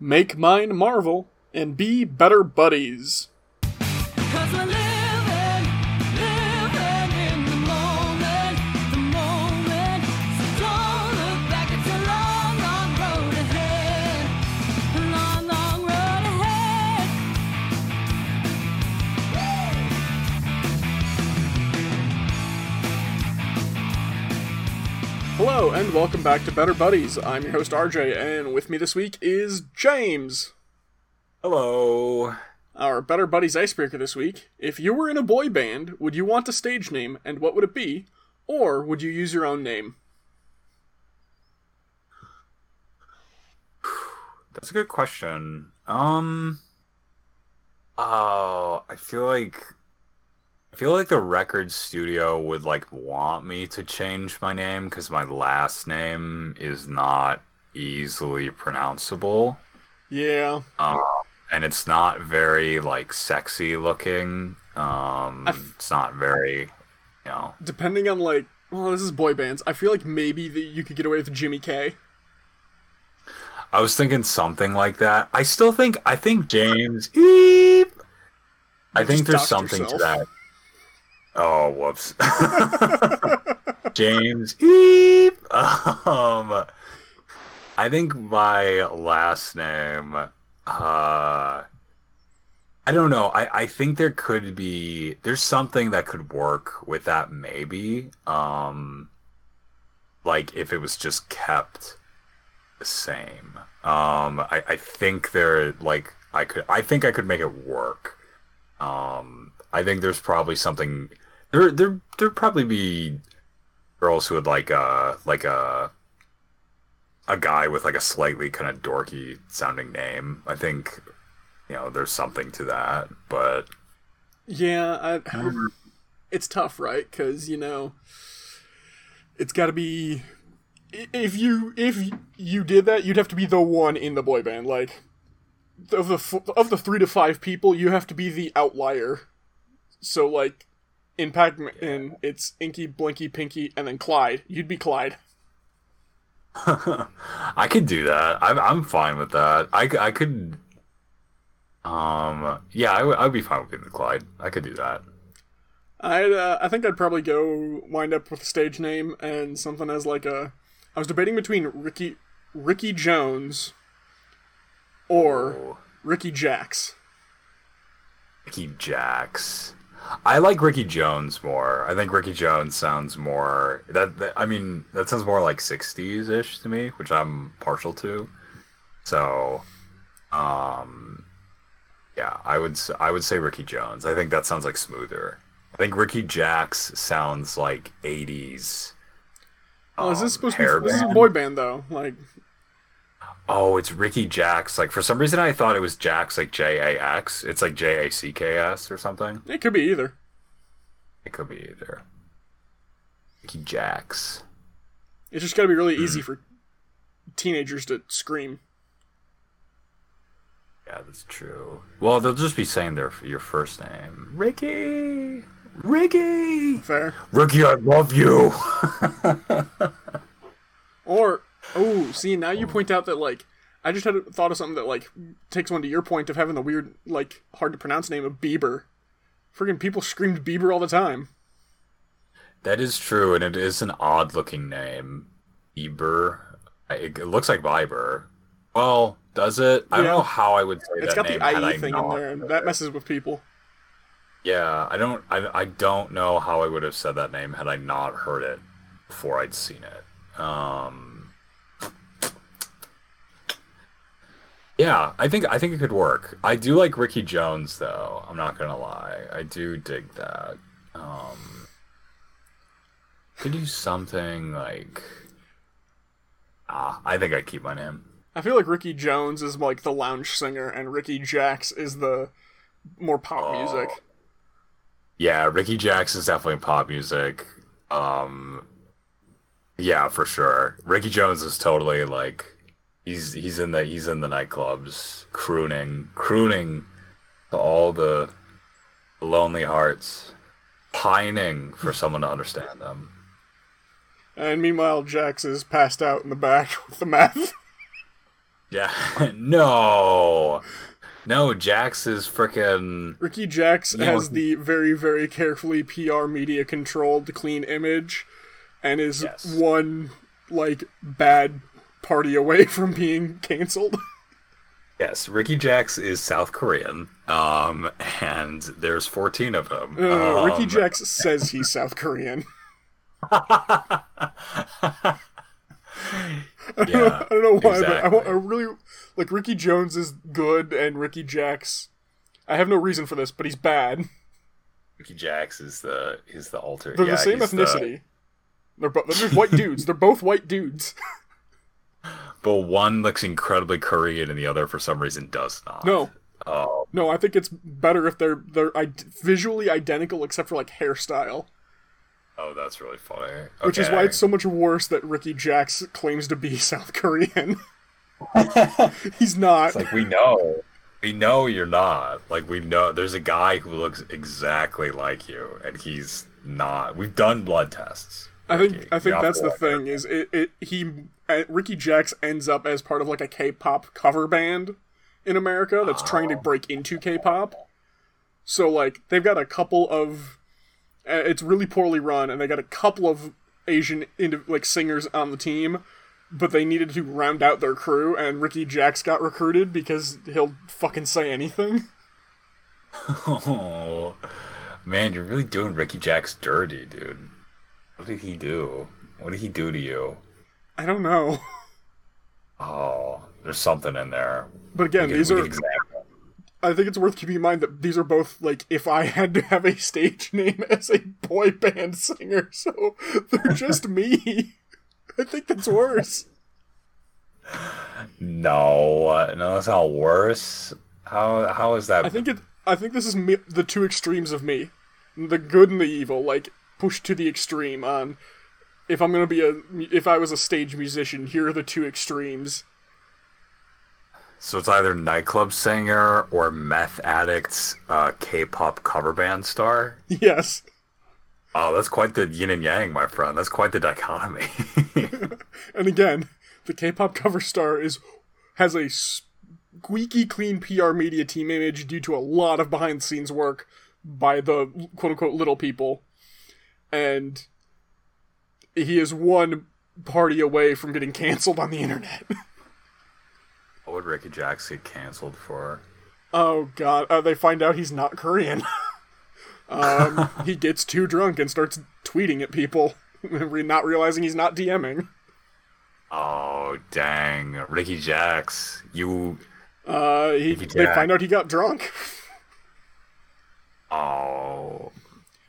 Make mine marvel and be better buddies. Hello and welcome back to Better Buddies. I'm your host RJ, and with me this week is James. Hello. Our Better Buddies icebreaker this week. If you were in a boy band, would you want a stage name, and what would it be? Or would you use your own name? That's a good question. Um Oh, I feel like feel like the record studio would like want me to change my name cuz my last name is not easily pronounceable. Yeah. Um and it's not very like sexy looking. Um f- it's not very, you know. Depending on, like, well, this is boy bands. I feel like maybe that you could get away with Jimmy K. I was thinking something like that. I still think I think James Eep. I think there's something yourself. to that. Oh, whoops. James Eep. Um I think my last name uh I don't know. I, I think there could be there's something that could work with that maybe. Um like if it was just kept the same. Um, I, I think there like I could I think I could make it work. Um, I think there's probably something there there there'd probably be girls who would like uh like a a guy with like a slightly kind of dorky sounding name. I think you know there's something to that, but Yeah, I, it's tough, right? Because you know, it's got to be. If you if you did that, you'd have to be the one in the boy band. Like of the of the three to five people, you have to be the outlier. So like in Pac-Man, it's Inky, Blinky, Pinky, and then Clyde. You'd be Clyde. I could do that. I'm I'm fine with that. I, I could. Um. Yeah, I would. I'd be fine with being the Clyde. I could do that. I'd uh, I think I'd probably go wind up with a stage name and something as like a. I was debating between Ricky Ricky Jones or Oh, Ricky Jacks. Ricky Jacks. I like Ricky Jones more. I think Ricky Jones sounds more. That, that I mean, that sounds more like '60s ish to me, which I'm partial to. So, um, yeah, I would. I would say Ricky Jones. I think that sounds like smoother. I think Ricky Jacks sounds like '80s. Oh, is um, this supposed to be? This is a boy band though. Like, Oh, it's Ricky Jacks. Like for some reason, I thought it was Jax, like J A X. It's like J A C K S or something. it could be either. It could be either. Ricky Jacks. It's just got to be really Hmm. easy for teenagers to scream. Yeah, that's true. Well, they'll just be saying their your first name, Ricky. Ricky. Fair. Ricky, I love you. Or oh, see now you point out that like I just had a thought of something that like takes one to your point of having the weird like hard to pronounce name of Bieber. Friggin' people screamed Bieber all the time. that is true, and it is an odd looking name, Bieber. It, looks like Bieber. Well, does it? I don't know how I would say It's that got name the IE thing in there, and that messes with people. Yeah, I don't. I, I don't know how I would have said that name had I not heard it before I'd seen it. Um. Yeah, I think I think it could work. I do like Ricky Jones though. I'm not gonna lie. I do dig that. Um. Could do something like. Ah, I think I'd keep my name. I feel like Ricky Jones is like the lounge singer, and Ricky Jacks is the more pop Oh. music. Yeah, Ricky Jacks is definitely pop music. Um Yeah, for sure. Ricky Jones is totally like he's he's in the he's in the nightclubs crooning crooning to all the lonely hearts pining for someone to understand them. And meanwhile, Jax is passed out in the back with the meth. Yeah. no. No, Jax is freaking. Ricky Jax Yeah. has the very, very carefully PR media controlled clean image and is Yes. one, like, bad party away from being canceled. Yes, Ricky Jacks is South Korean. Um, and there's 14 of them. Uh, Ricky Jacks says he's South Korean. Yeah. I don't know why, but I, exactly. I really like Ricky Jones is good and Ricky Jacks. I have no reason for this, but he's bad. Ricky Jacks is the is the alter. They're yeah, the same ethnicity. They're both they're white dudes. They're both white dudes. but one looks incredibly Korean, and the other, for some reason, does not. No, Oh, no, I think it's better if they're they're I- visually identical except for like hairstyle, oh, that's really funny. which is why it's so much worse that Ricky Jacks claims to be South Korean. he's not. It's like we know, we know you're not. Like we know, there's a guy who looks exactly like you, and he's not. We've done blood tests. I think. I think that's the thing is it, it he uh, Ricky Jacks ends up as part of like a K-pop cover band in America that's trying to Oh. break into K-pop. So like they've got a couple of uh, it's really poorly run and they got a couple of Asian like singers on the team, but they needed to round out their crew and Ricky Jacks got recruited because he'll fucking say anything. Oh, man, you're really doing Ricky Jacks dirty, dude. What did he do? What did he do to you? I don't know. Oh, there's something in there. But again, these are. I think it's worth keeping in mind that these are both like if I had to have a stage name as a boy band singer, so they're just me. I think that's worse. No, no, that's not worse. How how is that? I think it. I think this is me, the two extremes of me, the good and the evil, like pushed to the extreme. On if I'm gonna be a, if I was a stage musician, here are the two extremes. so. It's either nightclub singer or meth addict, uh, K-pop cover band star. Yes, Oh, that's quite the yin and yang, my friend. That's quite the dichotomy. and again, the K-pop cover star is has a squeaky clean PR media team image due to a lot of behind the scenes work by the quote unquote little people, and he is one party away from getting canceled on the internet. what would Ricky Jax get canceled for? oh god, uh, they find out he's not Korean. um, he gets too drunk and starts tweeting at people, not realizing he's not DMing. Oh, dang. Ricky Jax, you. Uh, he, Ricky they Jack. find out he got drunk. Oh.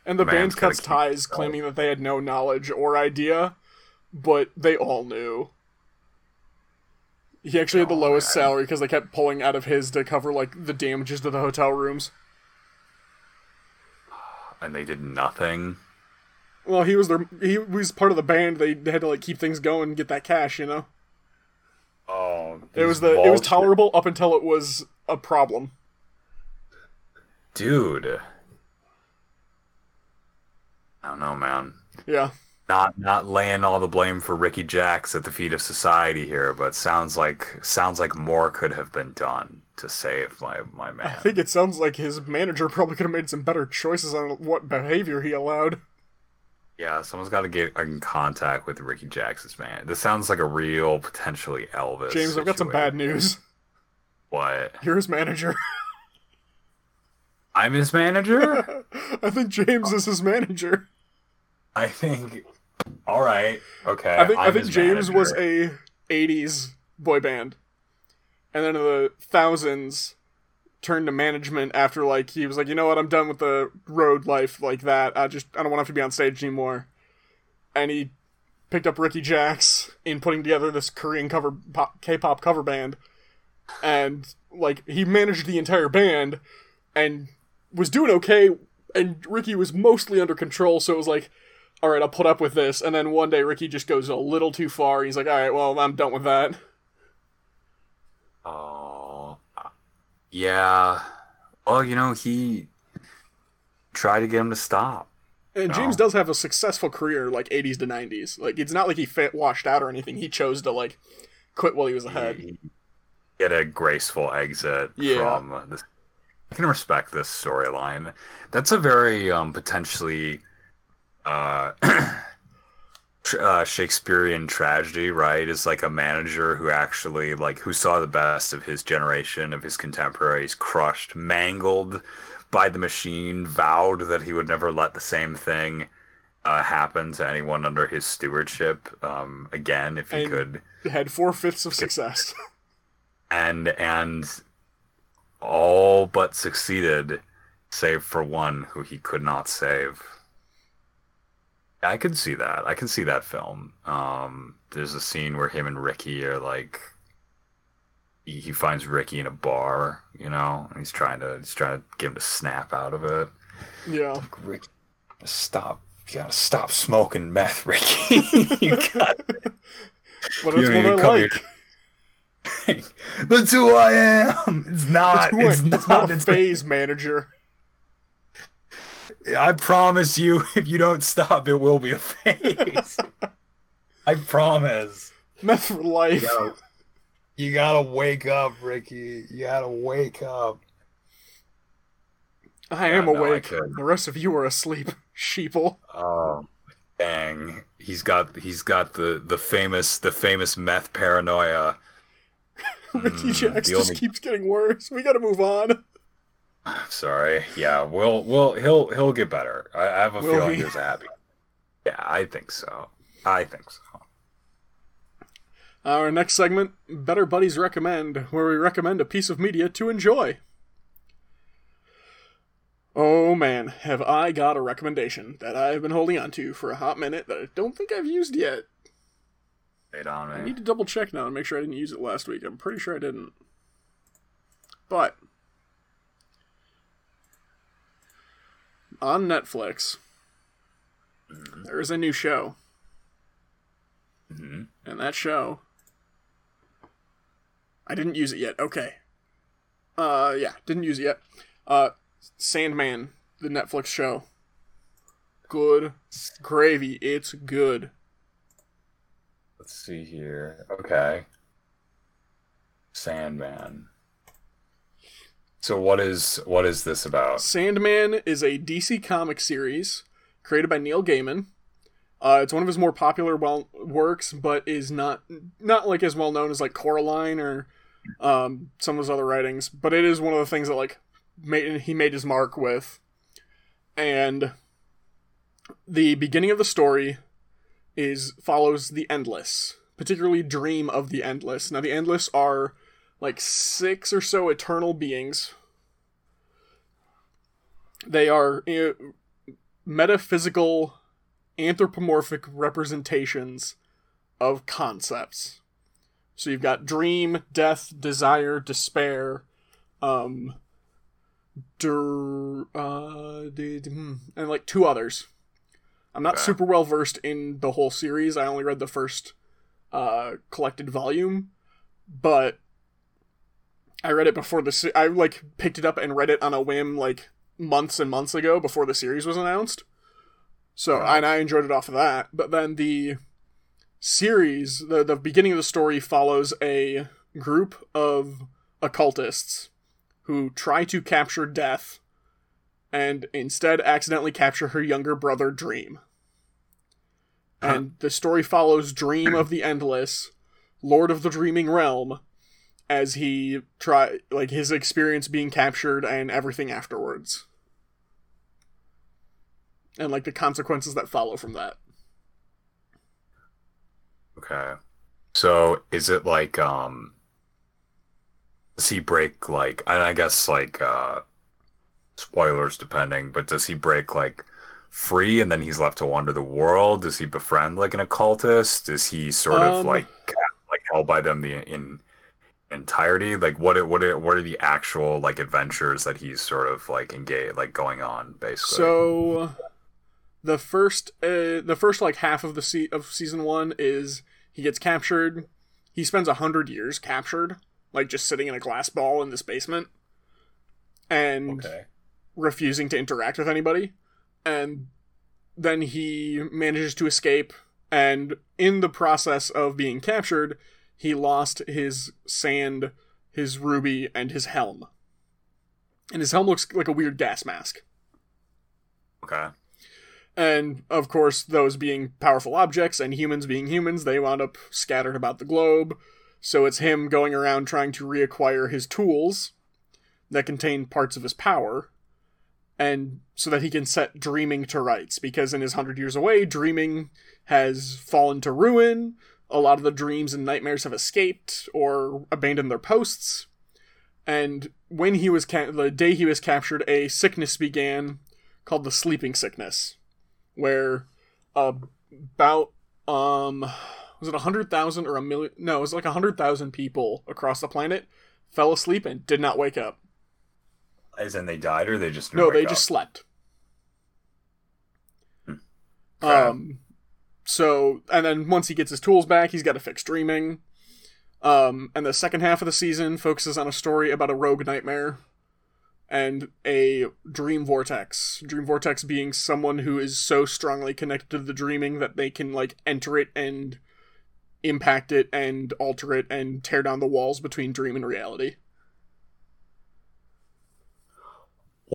And the Man's band cuts ties, going. claiming that they had no knowledge or idea, but they all knew. He actually had the Oh, lowest man. salary because they kept pulling out of his to cover like the damages to the hotel rooms. And they did nothing. Well, he was their he was part of the band. They had to like keep things going and get that cash, you know. Oh. It was the it was tolerable up until it was a problem. Dude. I don't know, man. Yeah. Not not laying all the blame for Ricky Jax at the feet of society here, but sounds like sounds like more could have been done to save my my man. I think it sounds like his manager probably could have made some better choices on what behavior he allowed. Yeah, someone's got to get in contact with Ricky Jax's man. This sounds like a real potentially Elvis. James, I've got some bad news. What? You're his manager. I'm his manager. I think James is his manager. I think. All right. Okay. I think i I'm think his James was a '80s boy band, and then in the thousands turned to management after like he was like, you know what, I'm done with the road life like that. I just I don't want to have to be on stage anymore. And he picked up Ricky Jacks in putting together this Korean cover pop, K-pop cover band, and like he managed the entire band, and was doing okay. And Ricky was mostly under control, so it was like, all right, I'll put up with this. And then one day Ricky just goes a little too far. He's like, all right, well, I'm done with that. Oh. Yeah. Well, you know, he tried to get him to stop. And James No. does have a successful career, like 80s to 90s. Like, it's not like he fit washed out or anything. He chose to, like, quit while he was ahead. He, get a graceful exit Yeah. from this. I can respect this storyline. That's a very um, potentially uh, uh, Shakespearean tragedy, right? Is like a manager who actually like who saw the best of his generation, of his contemporaries, crushed, mangled by the machine, vowed that he would never let the same thing uh, happen to anyone under his stewardship um, again if he And- could Had four fifths of success. and and all but succeeded save for one who he could not save i could see that i can see that film um there's a scene where him and ricky are like he, he finds ricky in a bar you know and he's trying to he's trying to get him to snap out of it yeah. ricky stop you gotta stop smoking meth ricky you got But You it's what I like. here. That's who i am it's not It's, I- it's, not not a phase manager. I promise you, if you don't stop, it will be a phase. I promise. Meth for life. gotta, you gotta wake up, Ricky. You gotta wake up. I am I awake. could. the rest of you are asleep, sheeple. Oh, dang! He's got he's got the the famous the famous meth paranoia. Ricky Mm, Jacks just only- keeps getting worse. We gotta move on. Sorry. Yeah. We'll we'll he'll he'll get better. I, I have a Will feeling he? a happy. Yeah, I think so. I think so. Our next segment, Better Buddies Recommend, where we recommend a piece of media to enjoy. Oh man, have I got a recommendation that I've been holding on to for a hot minute that I don't think I've used yet. On I need to double check now and make sure I didn't use it last week. I'm pretty sure I didn't. But on Netflix, there is a new show, Mhm. and that show I didn't use it yet. Okay. Uh, yeah, didn't use it yet. Uh, Sandman, the Netflix show. Good gravy. It's good. Let's see here. Okay. Sandman. So what is what is this about? Sandman is a DC comic series created by Neil Gaiman. Uh, it's one of his more popular well works, but is not not like as well known as like Coraline or um, some of his other writings. But it is one of the things that like made he made his mark with. And the beginning of the story is follows the Endless, particularly Dream of the Endless. Now the Endless are like six or so eternal beings. They are uh, metaphysical anthropomorphic representations of concepts. So you've got dream death desire despair um der, uh, hmm, and like two others i'm not Okay. super well versed in the whole series i only read the first uh collected volume but I read it before the se- I like picked it up and read it on a whim like months and months ago before the series was announced. So Right. and I enjoyed it off of that. But then the series, the the beginning of the story follows a group of occultists who try to capture Death and instead accidentally capture her younger brother Dream. And the story follows Dream of the Endless, Lord of the Dreaming Realm, as he try like his experience being captured and everything afterwards and like the consequences that follow from that Okay. So is it like um does he break like and I guess like uh spoilers depending, but does he break like free and then he's left to wander the world? Does he befriend like an occultist? Is he sort of Um, like like held by them the in entirety? Like what are, what are what are the actual like adventures that he's sort of like engaged like going on basically? so the first uh, the first like half of the se- of season 1 is he gets captured he spends a hundred years captured like just sitting in a glass ball in this basement and okay. Refusing to interact with anybody. And then he manages to escape. And in the process of being captured, he lost his sand his ruby, and his helm. And his helm looks like a weird gas mask. Okay. And of course, those being powerful objects and humans being humans, they wound up scattered about the globe. So it's him going around trying to reacquire his tools that contain parts of his power, and so that he can set dreaming to rights. Because in his hundred years away, dreaming has fallen to ruin. A lot of the dreams and nightmares have escaped or abandoned their posts. And when he was ca- the day he was captured, a sickness began called the sleeping sickness, where about um was it a hundred thousand or a million? No, it was like a hundred thousand people across the planet fell asleep and did not wake up. As in they died or they just No, they wake just slept. Okay. Um, so and then once he gets his tools back, he's got to fix dreaming. Um, and the second half of the season focuses on a story about a rogue nightmare and a dream vortex. Dream vortex being someone who is so strongly connected to the dreaming that they can like enter it and impact it and alter it and tear down the walls between dream and reality.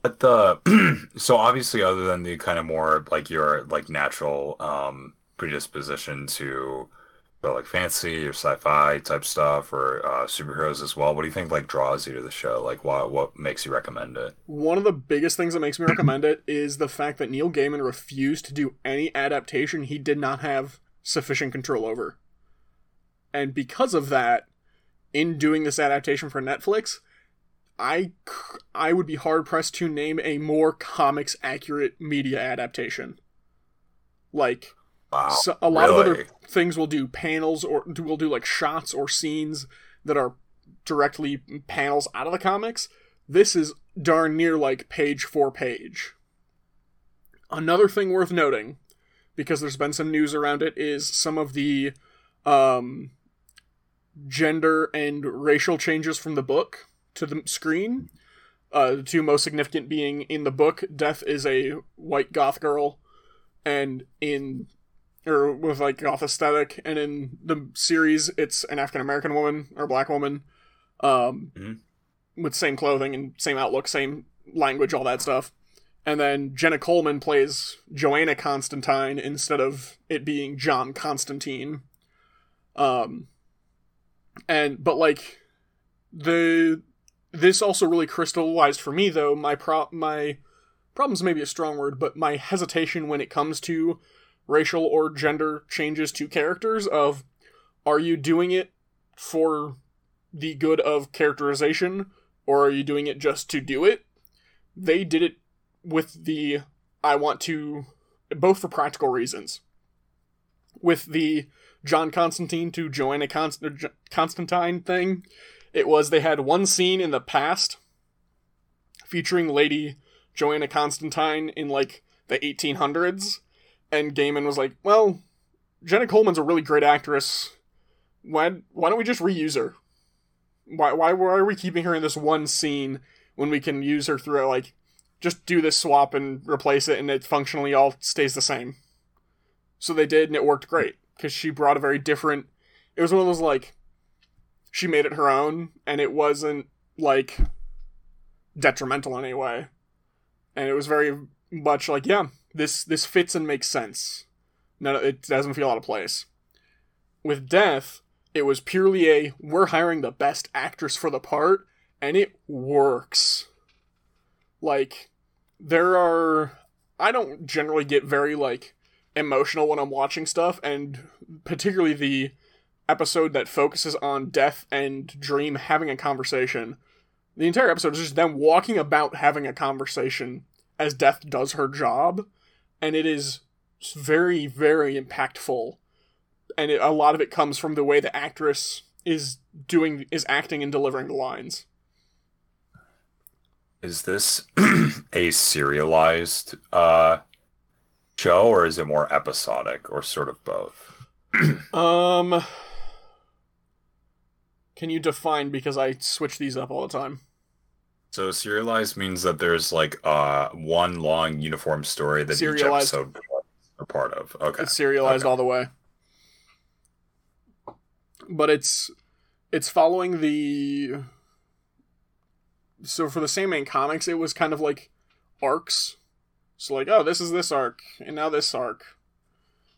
What the so obviously other than the kind of more like your like natural um predisposition to like fantasy or sci-fi type stuff or uh superheroes as well, what do you think like draws you to the show? Like what what makes you recommend it? One of the biggest things that makes me recommend it is the fact that Neil Gaiman refused to do any adaptation he did not have sufficient control over. And because of that, in doing this adaptation for Netflix, I, I would be hard pressed to name a more comics accurate media adaptation. Like, Wow. so a lot of other things will do panels or do- will do like shots or scenes that are directly panels out of the comics. This is darn near like page for page. Another thing worth noting, because there's been some news around it, is some of the um, gender and racial changes from the book to the screen. Uh, the two most significant being in the book, Death is a white goth girl, and in or with like goth aesthetic, and in the series, it's an African American woman or black woman, um, Mhm. with same clothing and same outlook, same language, all that stuff. And then Jenna Coleman plays Joanna Constantine instead of it being John Constantine. Um, and but like the this also really crystallized for me though my pro my problems maybe a strong word, but my hesitation when it comes to racial or gender changes to characters of are you doing it for the good of characterization or are you doing it just to do it? They did it with the I want to both for practical reasons. With the John Constantine to Joanna Const- Constantine thing, it was they had one scene in the past featuring Lady Joanna Constantine in like the 1800s, and Gaiman was like, "Well, Jenna Coleman's a really great actress. Why why don't we just reuse her? Why why why are we keeping her in this one scene when we can use her throughout? like just do this swap and replace it, and it functionally all stays the same?" So they did, and it worked great because she brought a very different. It was one of those like she made it her own, and it wasn't like detrimental in any way. And it was very much like, yeah, this this fits and makes sense. No, it doesn't feel out of place. With Death, it was purely a we're hiring the best actress for the part, and it works. Like, there are I don't generally get very like emotional when I'm watching stuff, and particularly the episode that focuses on Death and Dream having a conversation. The entire episode is just them walking about having a conversation as Death does her job, and it is very, very impactful. And it, a lot of it comes from the way the actress is doing, is acting and delivering the lines. Is this a serialized uh show or is it more episodic or sort of both? Um, can you define because I switch these up all the time? So serialized means that there's like uh one long uniform story that each Serialized. episode are part of. Okay. It's serialized Okay. all the way. But it's it's following the so for the Sandman comics, it was kind of like arcs. So like, oh, this is this arc, and now this arc.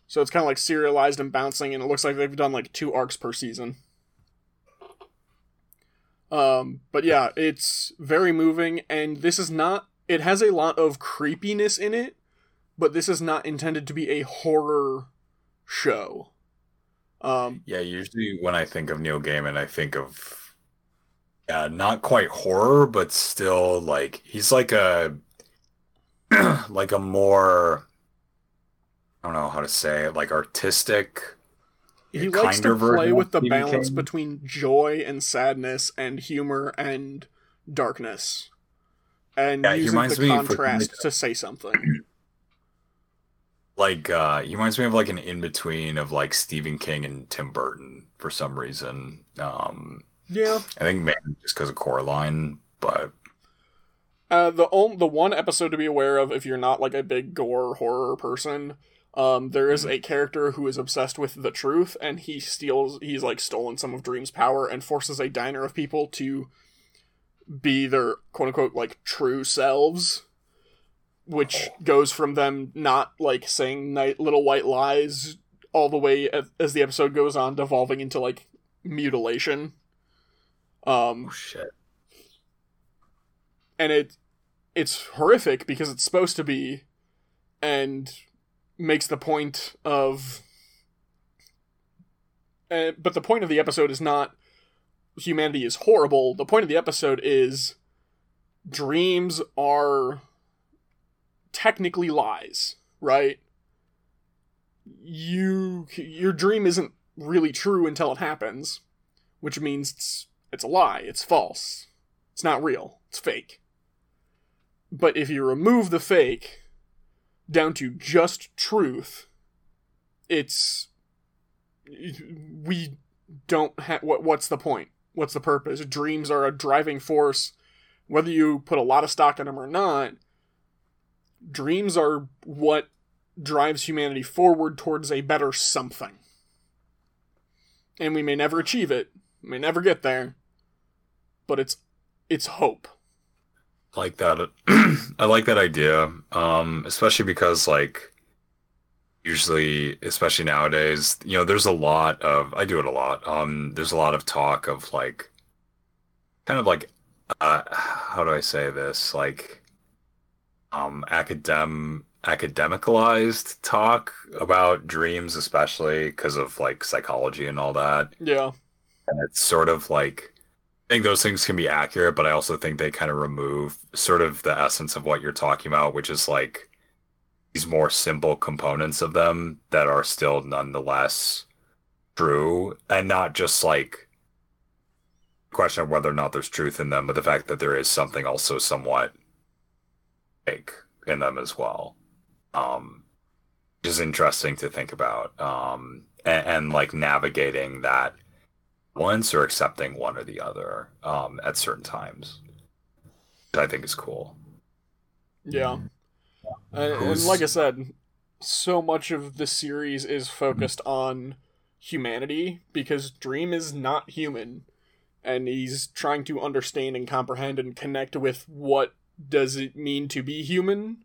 So it's kind of like serialized and bouncing, and it looks like they've done like two arcs per season. Um, but yeah, it's very moving, and this is not. It has a lot of creepiness in it, but this is not intended to be a horror show. Um, Yeah, usually when I think of Neil Gaiman, I think of yeah, not quite horror, but still like he's like a like a more I don't know how to say it, like artistic. He likes to play with the balance King. between joy and sadness and humor and darkness and Yeah, using the for- contrast to say something Like uh he reminds me of like an in between of like Stephen King and Tim Burton for some reason. Um yeah I think maybe just because of Coraline, but uh, the on- the one episode to be aware of if you're not like a big gore horror person um, there is a character who is obsessed with the truth and he steals he's like stolen some of dream's power and forces a diner of people to be their quote unquote like true selves which goes from them not like saying night little white lies all the way as, as the episode goes on devolving into like mutilation. Um oh shit. and it it's horrific because it's supposed to be and makes the point of uh, but the point of the episode is not humanity is horrible. The point of the episode is dreams are technically lies right? You your dream isn't really true until it happens which means it's it's a lie. It's false. It's not real. It's fake. But if you remove the fake down to just truth, it's we don't have what what's the point? What's the purpose? Dreams are a driving force whether you put a lot of stock in them or not. Dreams are what drives humanity forward towards a better something. And we may never achieve it, may never get there, but it's it's hope. Like that i like that idea um especially because like usually especially nowadays you know there's a lot of i do it a lot um there's a lot of talk of like kind of like uh how do i say this like um academ academicalized talk about dreams especially because of like psychology and all that Yeah. and it's sort of like I think those things can be accurate, but I also think they kind of remove sort of the essence of what you're talking about, which is like these more simple components of them that are still nonetheless true, and not just like question of whether or not there's truth in them, but the fact that there is something also somewhat fake in them as well. Um, is interesting to think about. Um, and, and like navigating that once or accepting one or the other um, at certain times. Which I think is cool. Yeah. And, and like I said, so much of the series is focused on humanity because Dream is not human and he's trying to understand and comprehend and connect with what does it mean to be human?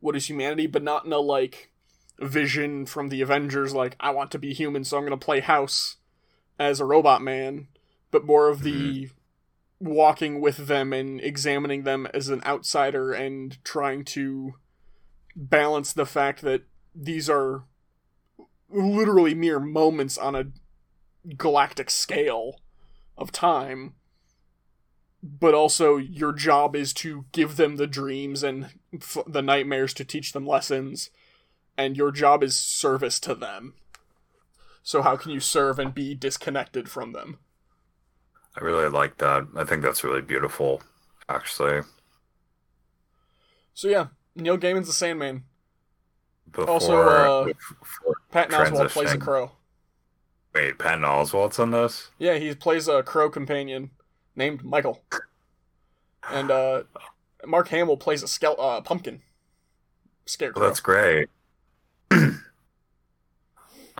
What is humanity, but not in a like vision from the Avengers like I want to be human so I'm going to play house as a robot man, but more of the mm-hmm. walking with them and examining them as an outsider and trying to balance the fact that these are literally mere moments on a galactic scale of time but also your job is to give them the dreams and f- the nightmares to teach them lessons and your job is service to them so how can you serve and be disconnected from them I really like that. I think that's really beautiful, actually. so yeah neil gaiman's the sandman Before, Also, uh, before patton oswalt plays a crow Wait, Patton Oswalt's on this? Yeah, he plays a crow companion named Michael. And uh Mark Hamill plays a skele- uh, pumpkin. Scarecrow. that's great.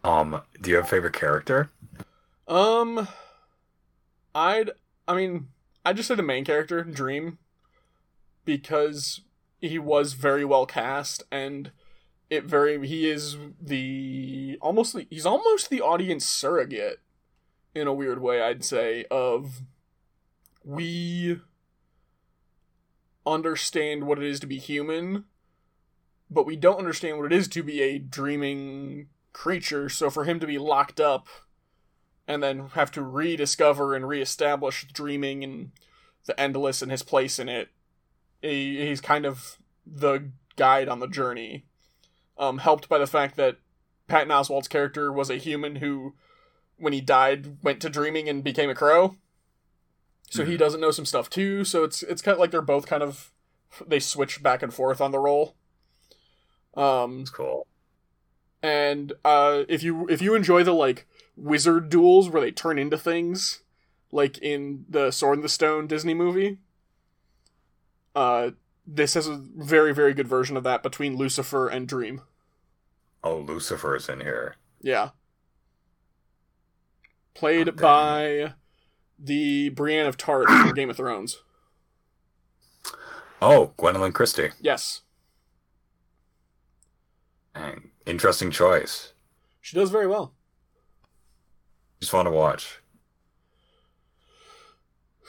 Um, do you have a favorite character? Um I'd I mean, I just say the main character, Dream, because he was very well cast and it very he is the almost the, he's almost the audience surrogate in a weird way I'd say of we understand what it is to be human but we don't understand what it is to be a dreaming creature so for him to be locked up and then have to rediscover and reestablish dreaming and the endless and his place in it he, he's kind of the guide on the journey um, helped by the fact that Patton Oswalt's character was a human who, when he died, went to dreaming and became a crow. So he Mhm. doesn't know some stuff too. So it's it's kind of like they're both kind of they switch back and forth on the role. Um, It's cool. And uh, if you if you enjoy the like wizard duels where they turn into things, like in the Sword in the Stone Disney movie, uh, this has a very very good version of that between Lucifer and Dream. Oh, Lucifer's in here. Yeah. Played Oh, by the Brienne of Tarth from Game of Thrones. Oh, Gwendoline Christie. Yes. Interesting choice. she does very well. Just fun to watch.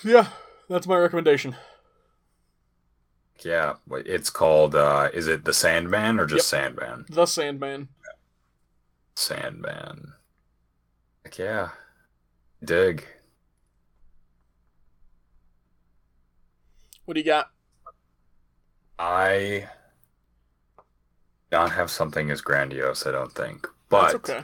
Yeah, that's my recommendation. Yeah, it's called. uh Is it the Sandman or just Sandman? The Sandman. Sandman. Yeah. Dig. What do you got? I don't have something as grandiose, I don't think. But okay.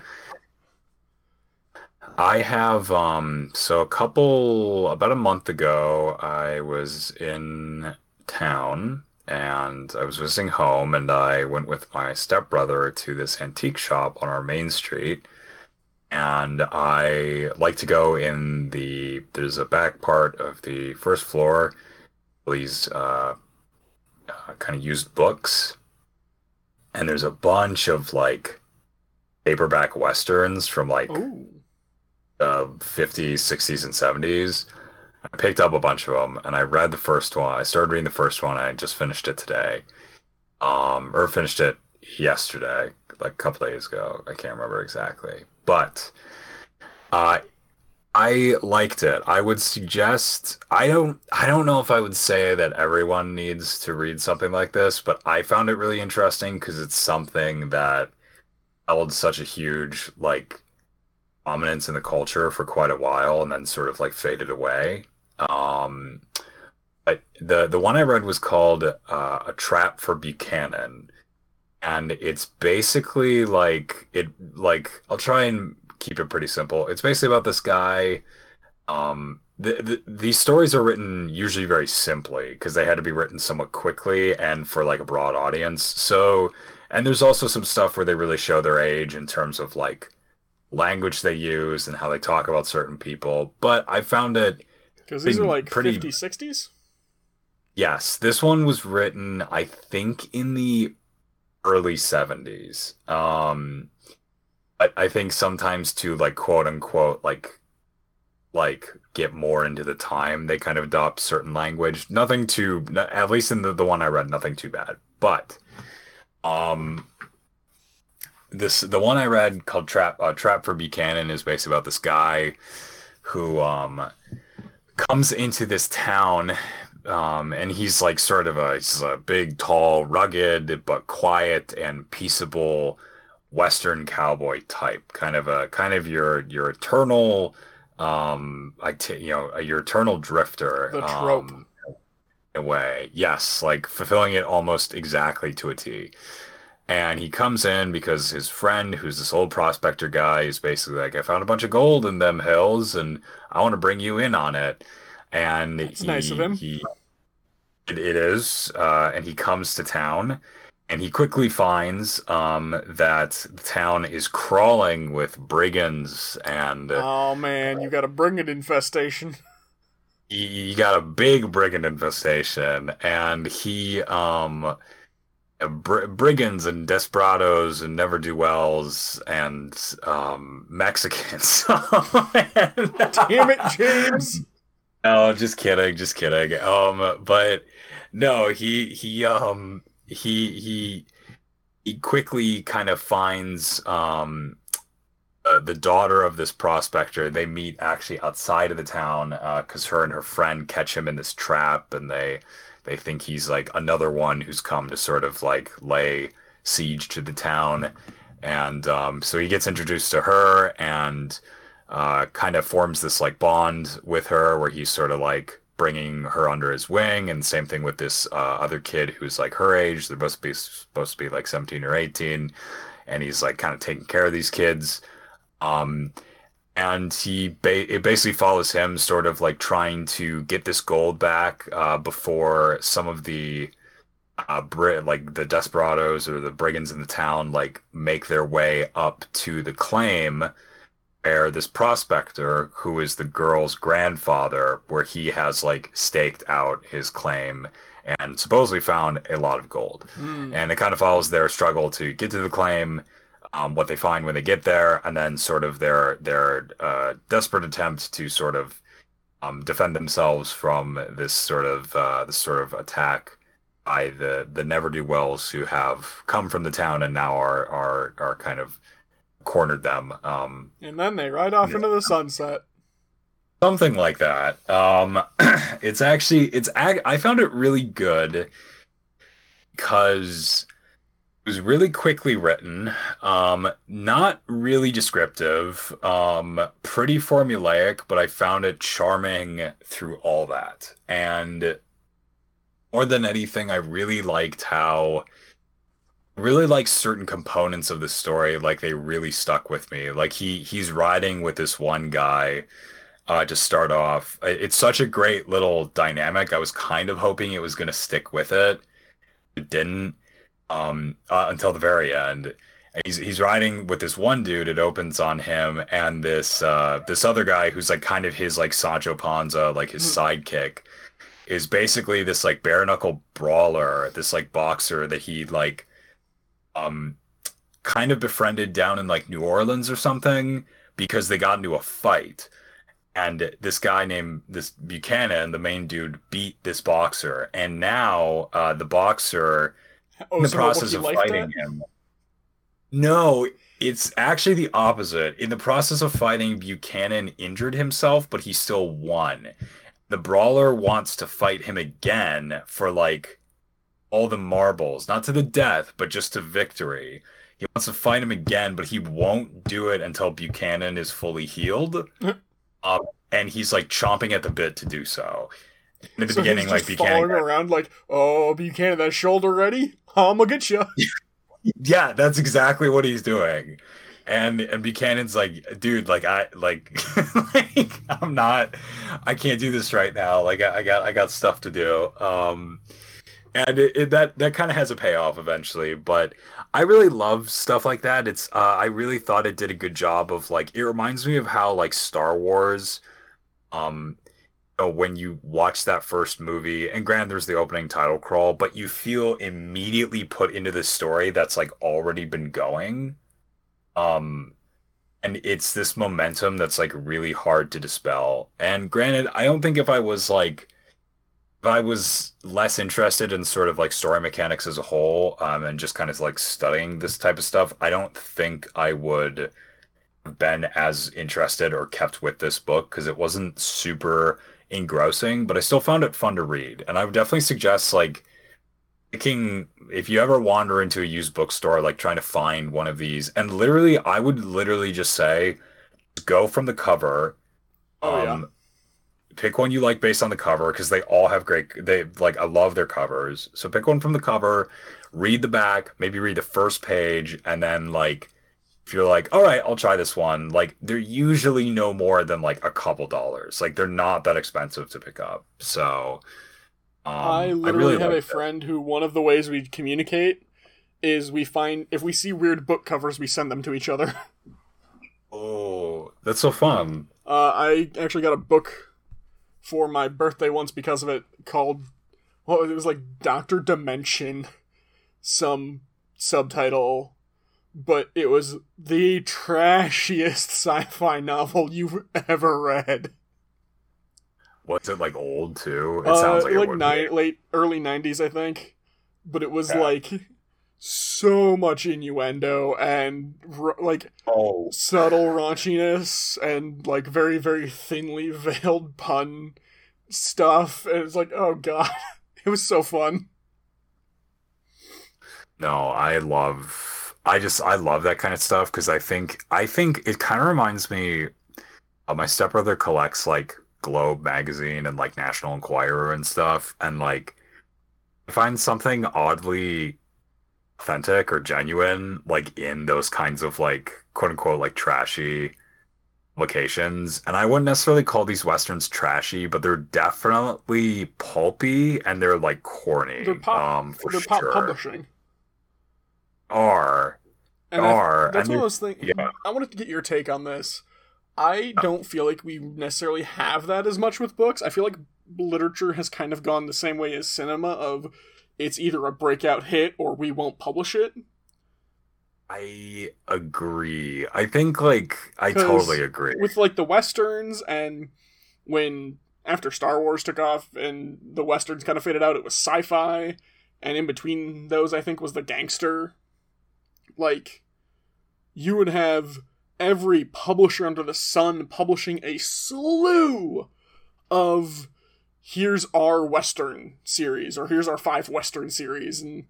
I have um so a couple about a month ago I was in town and I was visiting home and I went with my stepbrother to this antique shop on our main street and I like to go in the there's a back part of the first floor these uh, uh kind of used books and there's a bunch of like paperback westerns from like Oh, uh, 50s, 60s, and 70s. I picked up a bunch of them and I read the first one. I started reading the first one. I just finished it today. Um, or finished it yesterday, like a couple days ago. I can't remember exactly. But uh, I liked it. I would suggest I don't I don't know if I would say that everyone needs to read something like this, but I found it really interesting because it's something that held such a huge like prominence in the culture for quite a while and then sort of like faded away. Um, but the the one I read was called uh, "A Trap for Buchanan," and it's basically like it like I'll try and keep it pretty simple. It's basically about this guy. Um, the, the, these stories are written usually very simply because they had to be written somewhat quickly and for like a broad audience. So, and there's also some stuff where they really show their age in terms of like language they use and how they talk about certain people. But I found it, because these are like pretty- 50s, 60s? yes, this one was written, I think, in the early 70s. Um, I, I think sometimes to like quote unquote, like, like get more into the time, they kind of adopt certain language. Nothing too, at least in the, the one I read, nothing too bad. But, um, this the one I read called Trap uh, Trap for Buchanan is basically about this guy who um comes into this town um and he's like sort of a he's a big tall rugged but quiet and peaceable western cowboy type kind of a kind of your your eternal um I t- you know your eternal drifter The trope. um, in a way yes like fulfilling it almost exactly to a T and he comes in because his friend, who's this old prospector guy, is basically like, I found a bunch of gold in them hills and I want to bring you in on it. And That's nice of him. He, it, it is. Uh, and he comes to town and he quickly finds um, that the town is crawling with brigands and Oh man, you got a brigand infestation. you, you got a big brigand infestation and he um uh, br- brigands and desperados and never do wells and um mexicans Damn it, James! Oh, just kidding, just kidding. Um, but no, he he um he he he quickly kind of finds um uh, the daughter of this prospector. They meet actually outside of the town because her and her friend catch him in this trap, and they they think he's like another one who's come to sort of like lay siege to the town, and um, so he gets introduced to her and uh, kind of forms this like bond with her where he's sort of like bringing her under his wing and same thing with this uh, other kid who's like her age. They're supposed to be supposed to be like 17 or 18 and he's like kind of taking care of these kids. Um and he ba- it basically follows him sort of like trying to get this gold back uh, before some of the uh, Brit like the desperados or the brigands in the town like make their way up to the claim where this prospector who is the girl's grandfather where he has like staked out his claim and supposedly found a lot of gold Hmm. and it kind of follows their struggle to get to the claim um, what they find when they get there and then sort of their their uh, desperate attempt to sort of um, defend themselves from this sort of uh, this sort of attack by the the never do wells who have come from the town and now are are are kind of cornered them um, And then they ride off into the sunset. something like that. Um it's actually it's i found it really good because it was really quickly written um not really descriptive um pretty formulaic but i found it charming through all that. And more than anything i really liked how really like certain components of the story like they really stuck with me like he he's riding with this one guy uh, to start off. It's such a great little dynamic. I was kind of hoping it was going to stick with it. It didn't um, uh, until the very end. He's he's riding with this one dude. It opens on him and this uh, this other guy who's like kind of his like Sancho Panza, like his sidekick, is basically this like bare knuckle brawler, this like boxer that he like um kind of befriended down in like New Orleans or something because they got into a fight and this guy named this Buchanan, the main dude, beat this boxer, and now uh, the boxer, Oh, in the so process of fighting that? him. No, it's actually the opposite. In the process of fighting, Buchanan injured himself, but he still won. The brawler wants to fight him again for like all the marbles, not to the death, but just to victory. He wants to fight him again, but he won't do it until Buchanan is fully healed. um, and he's like chomping at the bit to do so. In the So beginning, like Buchanan, around like, oh, Buchanan, that shoulder ready? I'm gonna get you. yeah, that's exactly what he's doing. And and Buchanan's like, dude, like I like like I'm not, I can't do this right now. Like I, I got I got stuff to do. Um, and it, it, that that kind of has a payoff eventually. But I really love stuff like that. It's uh, I really thought it did a good job of like it reminds me of how like Star Wars, um, you know, when you watch that first movie, and granted, there's the opening title crawl, but you feel immediately put into the story that's like already been going. Um, and it's this momentum that's like really hard to dispel. And granted, I don't think if I was like I was less interested in sort of like story mechanics as a whole, um, and just kind of like studying this type of stuff, I don't think I would have been as interested or kept with this book because it wasn't super engrossing, but I still found it fun to read. And I would definitely suggest like picking if you ever wander into a used bookstore, like trying to find one of these, and literally, I would literally just say, go from the cover. Oh, yeah. Pick one you like based on the cover because they all have great. They like I love their covers. So pick one from the cover, read the back, maybe read the first page, and then like if you're like, all right, I'll try this one. Like they're usually no more than like a couple dollars. Like they're not that expensive to pick up. So um, I literally really have a that. friend who one of the ways we communicate is we find if we see weird book covers, we send them to each other. Oh, that's so fun. Uh, I actually got a book for my birthday once because of it called well, it was like Doctor Dimension, some subtitle, but it was the trashiest sci-fi novel you've ever read. Was it like old too? It Uh, sounds like, it like would ni- late early '90s, I think. But it was Yeah. like so much innuendo and like Oh, subtle raunchiness and like very very thinly veiled pun stuff. And it's like, oh god, it was so fun. No, I love I just I love that kind of stuff because I think I think it kind of reminds me uh, my stepbrother collects like Globe magazine and like National Enquirer and stuff and like I find something oddly authentic or genuine like in those kinds of like quote unquote like trashy locations and I wouldn't necessarily call these westerns trashy but they're definitely pulpy and they're like corny They're pop, um for they're pop publishing. are And are that's and what I they're- was thinking. yeah. I wanted to get your take on this. I don't feel like we necessarily have that as much with books. I feel like literature has kind of gone the same way as cinema of it's either a breakout hit or we won't publish it. I agree. I think like I totally agree. With like the westerns and when after Star Wars took off and the westerns kind of faded out, it was sci-fi and in between those I think was the gangster. Like you would have every publisher under the sun publishing a slew of here's our western series or here's our five western series and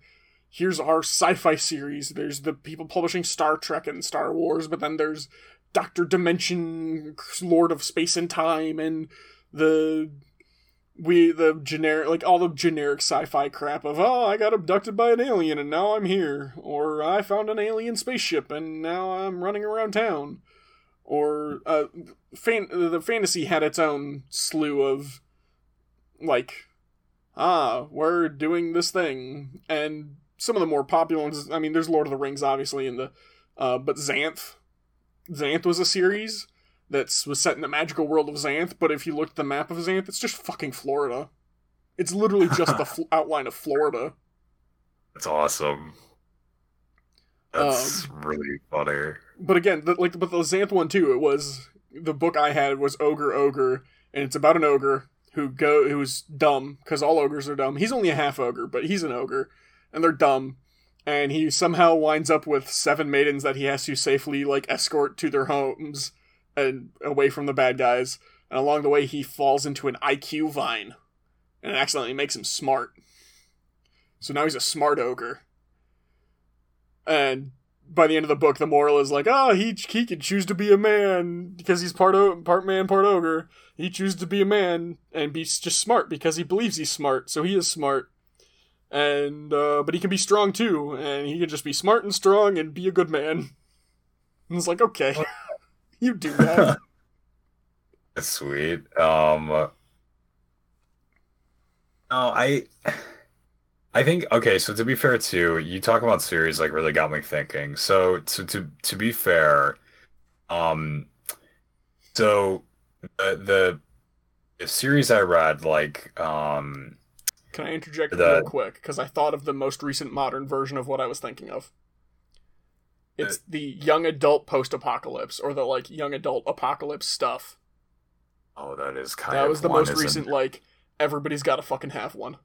here's our sci-fi series. There's the people publishing star trek and star wars but then there's doctor dimension lord of space and time and the we the generic like all the generic sci-fi crap of oh i got abducted by an alien and now i'm here or i found an alien spaceship and now i'm running around town or uh fan- the fantasy had its own slew of like ah we're doing this thing and some of the more popular ones i mean there's lord of the rings obviously in the uh but xanth xanth was a series that was set in the magical world of xanth but if you look at the map of xanth it's just fucking florida it's literally just the fl- outline of florida That's awesome. That's really funny. but again the, like but the xanth one too it was the book i had was ogre ogre and it's about an ogre who go who's dumb because all ogres are dumb. He's only a half ogre but he's an ogre and they're dumb. And he somehow winds up with seven maidens that he has to safely like escort to their homes and away from the bad guys. And along the way he falls into an iq vine and it accidentally makes him smart. So now he's a smart ogre. And by the end of the book, the moral is like, ah, he he can choose to be a man because he's part o- part man, part ogre. He chooses to be a man and be just smart because he believes he's smart, so he is smart. And uh, but he can be strong too, and he can just be smart and strong and be a good man. And it's like, okay, you do that. Sweet. Um No, I I think okay, so to be fair too, you talk about series like really got me thinking. So to to to be fair, um so the the, the series I read like um Can I interject The- real quick? Because I thought of the most recent modern version of what I was thinking of. It's the young adult post apocalypse, or the like young adult apocalypse stuff. oh that is kind That of That was the one, most recent, like, everybody's got to fucking have one.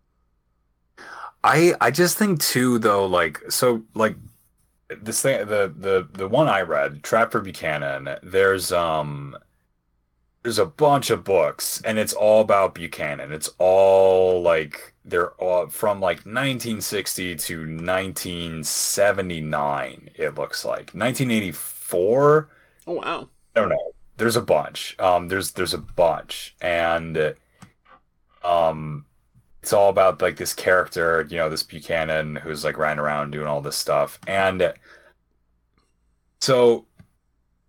I I just think too though like so like this thing the the the one I read Trap for Buchanan there's um there's a bunch of books and it's all about Buchanan it's all like they're all from like 1960 to 1979 it looks like 1984 Oh wow. I don't know. There's a bunch. Um, there's there's a bunch, and um, it's all about like this character, you know, this Buchanan who's like riding around doing all this stuff, and so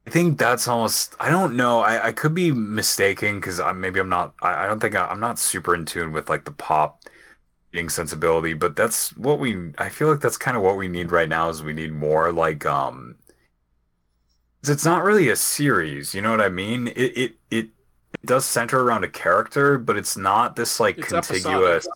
I think that's almost. I don't know. I I could be mistaken because I maybe I'm not. I, I don't think I, I'm not super in tune with like the pop sensibility, but that's what we. I feel like that's kind of what we need right now. Is we need more like um, it's not really a series, you know what I mean? It it it, it does center around a character, but it's not this like It's contiguous.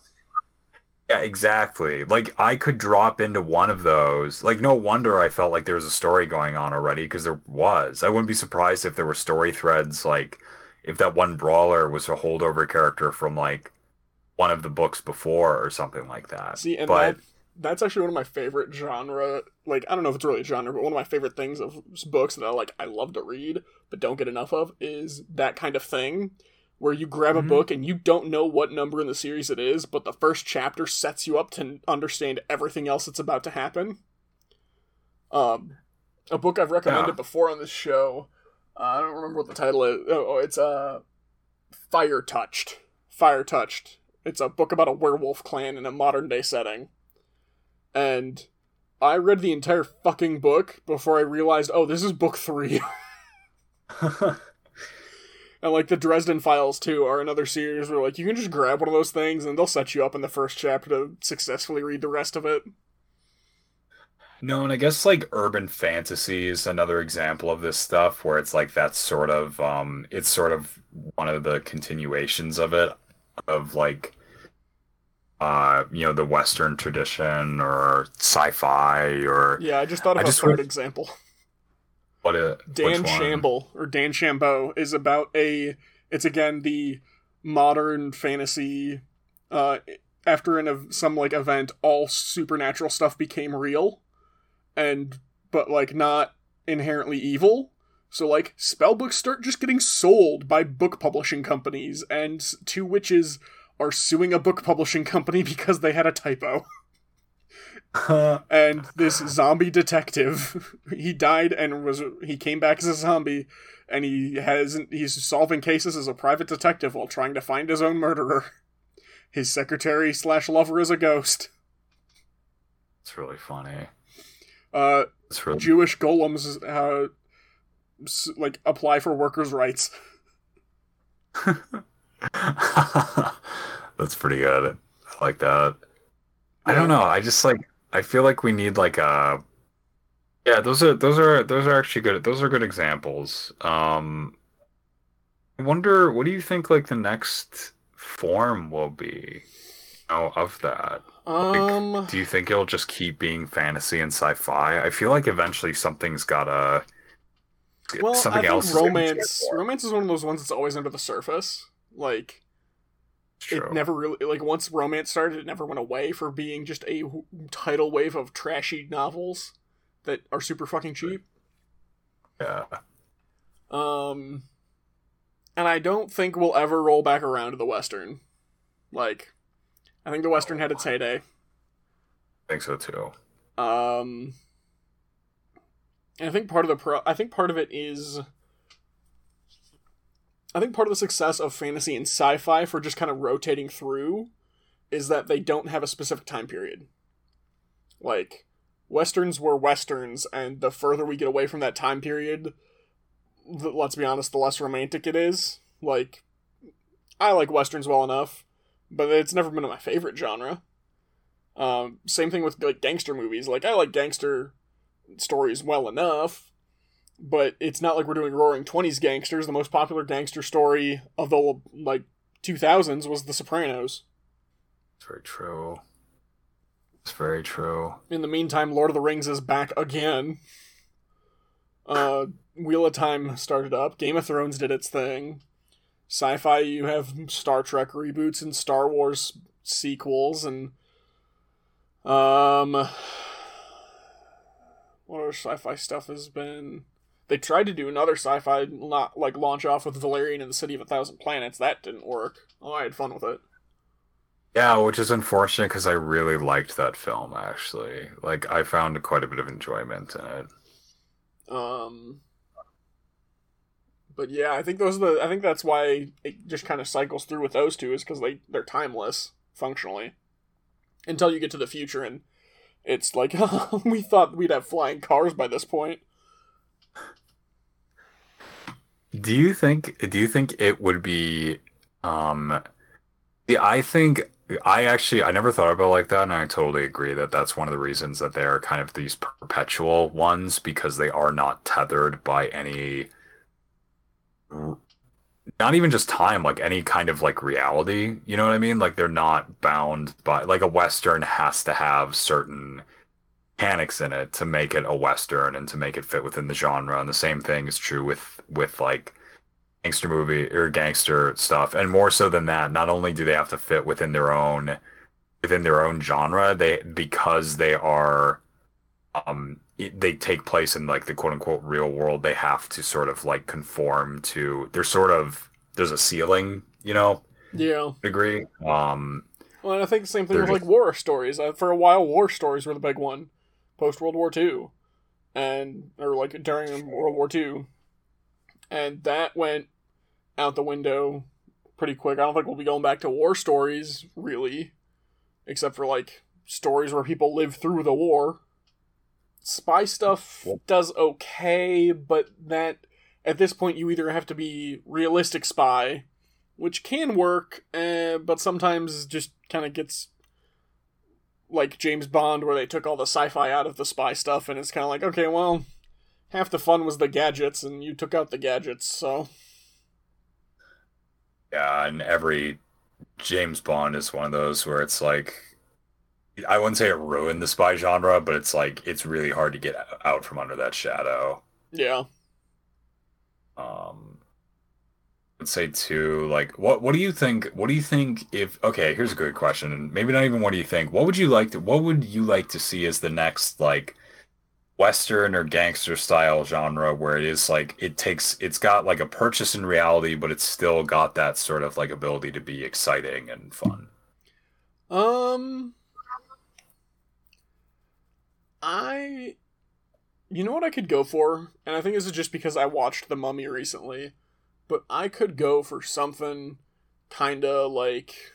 Yeah, exactly. Like I could drop into one of those. Like no wonder I felt like there was a story going on already because there was. I wouldn't be surprised if there were story threads like if that one brawler was a holdover character from like one of the books before or something like that. See, and but that that's actually one of my favorite genre. Like, I don't know if it's really a genre, but one of my favorite things of books that I like, I love to read, but don't get enough of, is that kind of thing where you grab a Mhm. book and you don't know what number in the series it is, but the first chapter sets you up to understand everything else that's about to happen. Um, a book I've recommended Yeah. before on this show. Uh, I don't remember what the title is. Oh, oh, it's uh, Fire Touched. Fire Touched. It's a book about a werewolf clan in a modern day setting. And I read the entire fucking book before I realized, oh, this is book three. and like the Dresden Files too are another series where like you can just grab one of those things and they'll set you up in the first chapter to successfully read the rest of it. No, and I guess like urban fantasy is another example of this stuff where it's like that's sort of um it's sort of one of the continuations of it of like uh you know the western tradition or sci-fi or Yeah, I just thought of I a just third read- example. what a Dan? Shamble or Dan Shambo is about a it's again the modern fantasy uh after an ev- some like event all supernatural stuff became real and but like not inherently evil so like spell books start just getting sold by book publishing companies and two witches are suing a book publishing company because they had a typo. And this zombie detective he died and was he came back as a zombie and he hasn't he's solving cases as a private detective while trying to find his own murderer. His secretary slash lover is a ghost. It's really funny. Uh it's really jewish golems uh like apply for workers rights That's pretty good. I like that. I don't know. I just like I feel like we need like a Yeah, those are those are those are actually good. Those are good examples. Um I wonder what do you think like the next form will be you know, of that? um Do you think it'll just keep being fantasy and sci-fi? I feel like eventually something's gotta well something i think else romance romance is one of those ones that's always under the surface like it never really like once romance started it never went away for being just a tidal wave of trashy novels that are super fucking cheap. Yeah. um and i don't think we'll ever roll back around to the western. Like i think the western had its heyday. I think so too. um and i think part of the pro i think part of it is I think part of the success of fantasy and sci-fi for just kind of rotating through is that they don't have a specific time period. Like westerns were westerns, and the further we get away from that time period, the, let's be honest, the less romantic it is. Like I like westerns well enough, but it's never been my favorite genre. Um, same thing with like gangster movies. Like I like gangster stories well enough, but it's not like we're doing Roaring Twenties gangsters. The most popular gangster story of the like two thousands was The Sopranos. It's very true. It's very true. In the meantime, Lord of the Rings is back again. Uh, Wheel of Time started up. Game of Thrones did its thing. Sci-fi, you have Star Trek reboots and Star Wars sequels, and um, what other sci-fi stuff has been? They tried to do another sci-fi not like launch off with Valerian and the City of a Thousand Planets. That didn't work. Oh, I had fun with it. Yeah, which is unfortunate because I really liked that film actually. Like I found quite a bit of enjoyment in it. Um, but yeah, I think those are the. I think that's why it just kind of cycles through with those two is because they they're timeless functionally, until you get to the future and it's like we thought we'd have flying cars by this point. Do you think do you think it would be um yeah, I think I actually I never thought about it like that and I totally agree that that's one of the reasons that they are kind of these perpetual ones because they are not tethered by any not even just time like any kind of like reality you know what I mean? Like they're not bound by like a western has to have certain mechanics in it to make it a western and to make it fit within the genre and the same thing is true with with like gangster movie or gangster stuff, and more so than that, not only do they have to fit within their own within their own genre, they because they are um they take place in like the quote unquote real world, they have to sort of like conform to there's sort of there's a ceiling, you know, Yeah. degree. Um Well, and I think the same thing with like war stories. Uh, for a while, war stories were the big one, post World War Two, and or like during World War Two, and that went out the window pretty quick. I don't think we'll be going back to war stories really, except for like stories where people live through the war. Spy stuff Yep. does okay, but that at this point you either have to be realistic spy which can work, uh, but sometimes just kind of gets like James Bond, where they took all the sci-fi out of the spy stuff, and it's kind of like, okay, well, half the fun was the gadgets, and you took out the gadgets, so Yeah, and every James Bond is one of those where it's like I wouldn't say it ruined the spy genre, but it's like it's really hard to get out from under that shadow. yeah. Um I'd say too, like what what do you think what do you think if okay, here's a good question, and maybe not even what do you think. What would you like to what would you like to see as the next like Western or gangster style genre where it is like it takes it's got like a purchase in reality, but it's still got that sort of like ability to be exciting and fun. Um, I, you know what I could go for, and I think this is just because I watched The Mummy recently, but I could go for something kind of like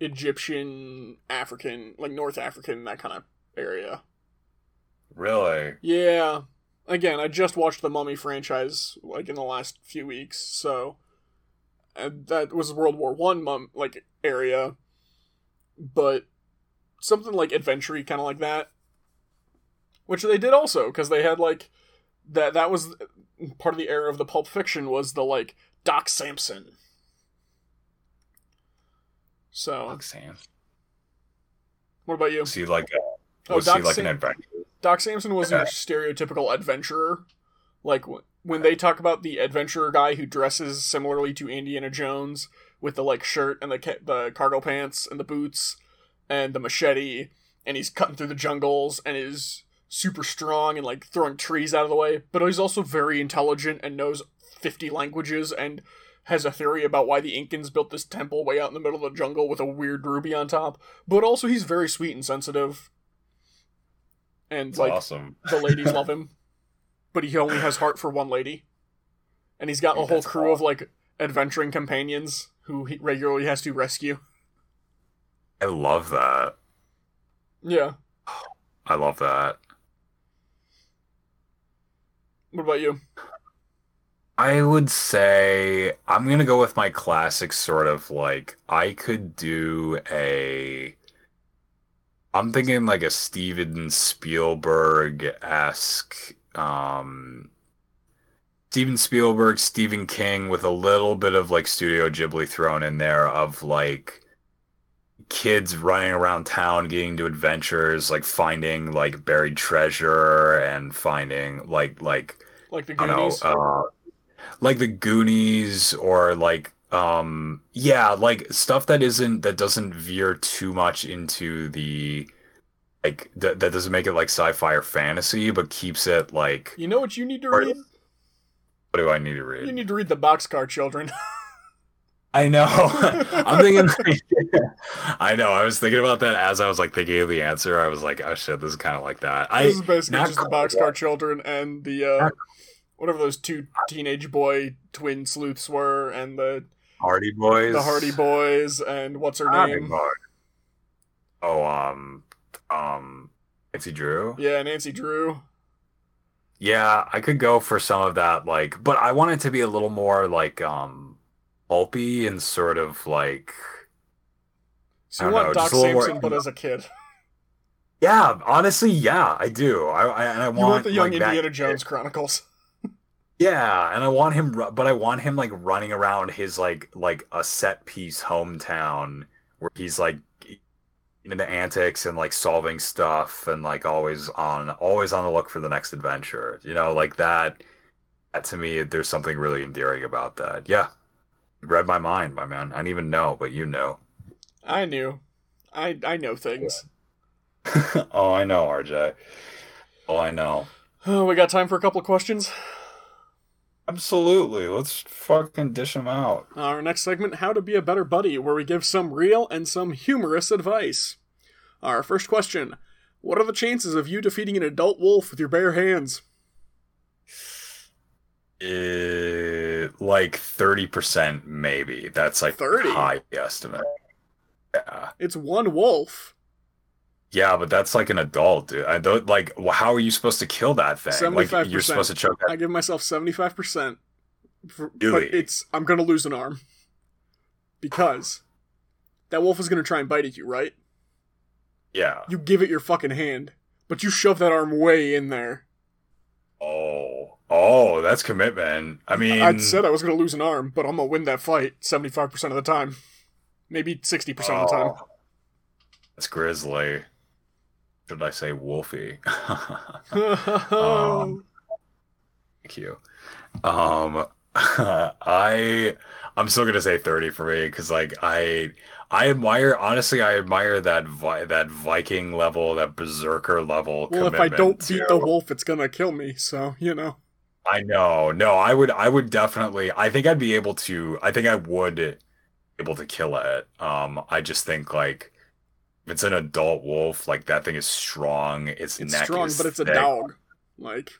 Egyptian, African, like North African, that kind of area. Really? Yeah. Again, I just watched the Mummy franchise like in the last few weeks, so and that was World War One mum like area, but something like adventure kind of like that, which they did also because they had like that. That was part of the era of the Pulp Fiction was the like Doc Samson. So, Fuck Sam. what about you? See, like a, Oh, was Doc he like Sam- an adventure? Doc Samson was your Okay. stereotypical adventurer. Like w- when they talk about the adventurer guy who dresses similarly to Indiana Jones with the like shirt and the ca- the cargo pants and the boots and the machete and he's cutting through the jungles and is super strong and like throwing trees out of the way, but he's also very intelligent and knows 50 languages and has a theory about why the Incans built this temple way out in the middle of the jungle with a weird ruby on top. But also he's very sweet and sensitive. And It's like awesome. the ladies love him, but he only has heart for one lady, and he's got a whole that's crew of like adventuring companions who he regularly has to rescue. I love that. Yeah. I love that. What about you? I would say I'm gonna go with my classic sort of like I could do a I'm thinking like a Steven Spielberg-esque um Steven Spielberg, Stephen King with a little bit of like Studio Ghibli thrown in there of like kids running around town getting to adventures like finding like buried treasure and finding like like Like the don't know, Goonies? uh, like the Goonies or like um yeah, like stuff that isn't that doesn't veer too much into the like that that doesn't make it like sci-fi or fantasy, but keeps it like you know what you need to read? what do I need to read? You need to read the Boxcar Children. I know. I'm thinking I know. I was thinking about that as I was like thinking of the answer. I was like, oh shit, this is kind of like that. I this is basically not just the Boxcar Children and the uh whatever those two teenage boy twin sleuths were and the Hardy Boys. the Hardy Boys and what's her Hardy name? Boys. Oh, um, um, Nancy Drew. Yeah, Nancy Drew. Yeah, I could go for some of that, like, but I want it to be a little more like um pulpy and sort of like So I you want know, Doc little more- Samson, but as a kid. yeah, honestly, yeah, I do. I, I and I want, You want the young like, Indiana kid. Jones Chronicles. Yeah, and I want him, but I want him like running around his like like a set piece hometown where he's like into antics and like solving stuff and like always on always on the look for the next adventure. You know, like that. that to me, there's something really endearing about that. Yeah, read my mind, my man. I didn't even know, but you know. I knew. I I know things. oh, I know, RJ. Oh, I know. Oh, we got time for a couple of questions. Absolutely. Let's fucking dish them out. Our next segment, How to Be a Better Buddy, where we give some real and some humorous advice. Our first question What are the chances of you defeating an adult wolf with your bare hands? Uh, like 30% maybe. That's like 30? high estimate. Yeah. It's one wolf. Yeah, but that's like an adult, dude. I don't like how are you supposed to kill that thing? Like 75%. you're supposed to choke that I give myself 75%. For, Really? But it's, I'm gonna lose an arm. Because that wolf is gonna try and bite at you, right? Yeah. You give it your fucking hand, but you shove that arm way in there. Oh. Oh, that's commitment. I mean I said I was gonna lose an arm, but I'm gonna win that fight 75% of the time. Maybe 60% of the time. oh, That's grizzly. Should I say Wolfie? Um, Thank you. Um, I I'm still gonna say 30 for me because like I I admire honestly I admire that vi- that Viking level that berserker level. well, if I don't beat to- the wolf, it's gonna kill me. So you know, I know. No, I would I would definitely I think I'd be able to I think I would be able to kill it. Um I just think like it's an adult wolf, like that thing is strong. Its it's neck strong, is but it's a dog. Like,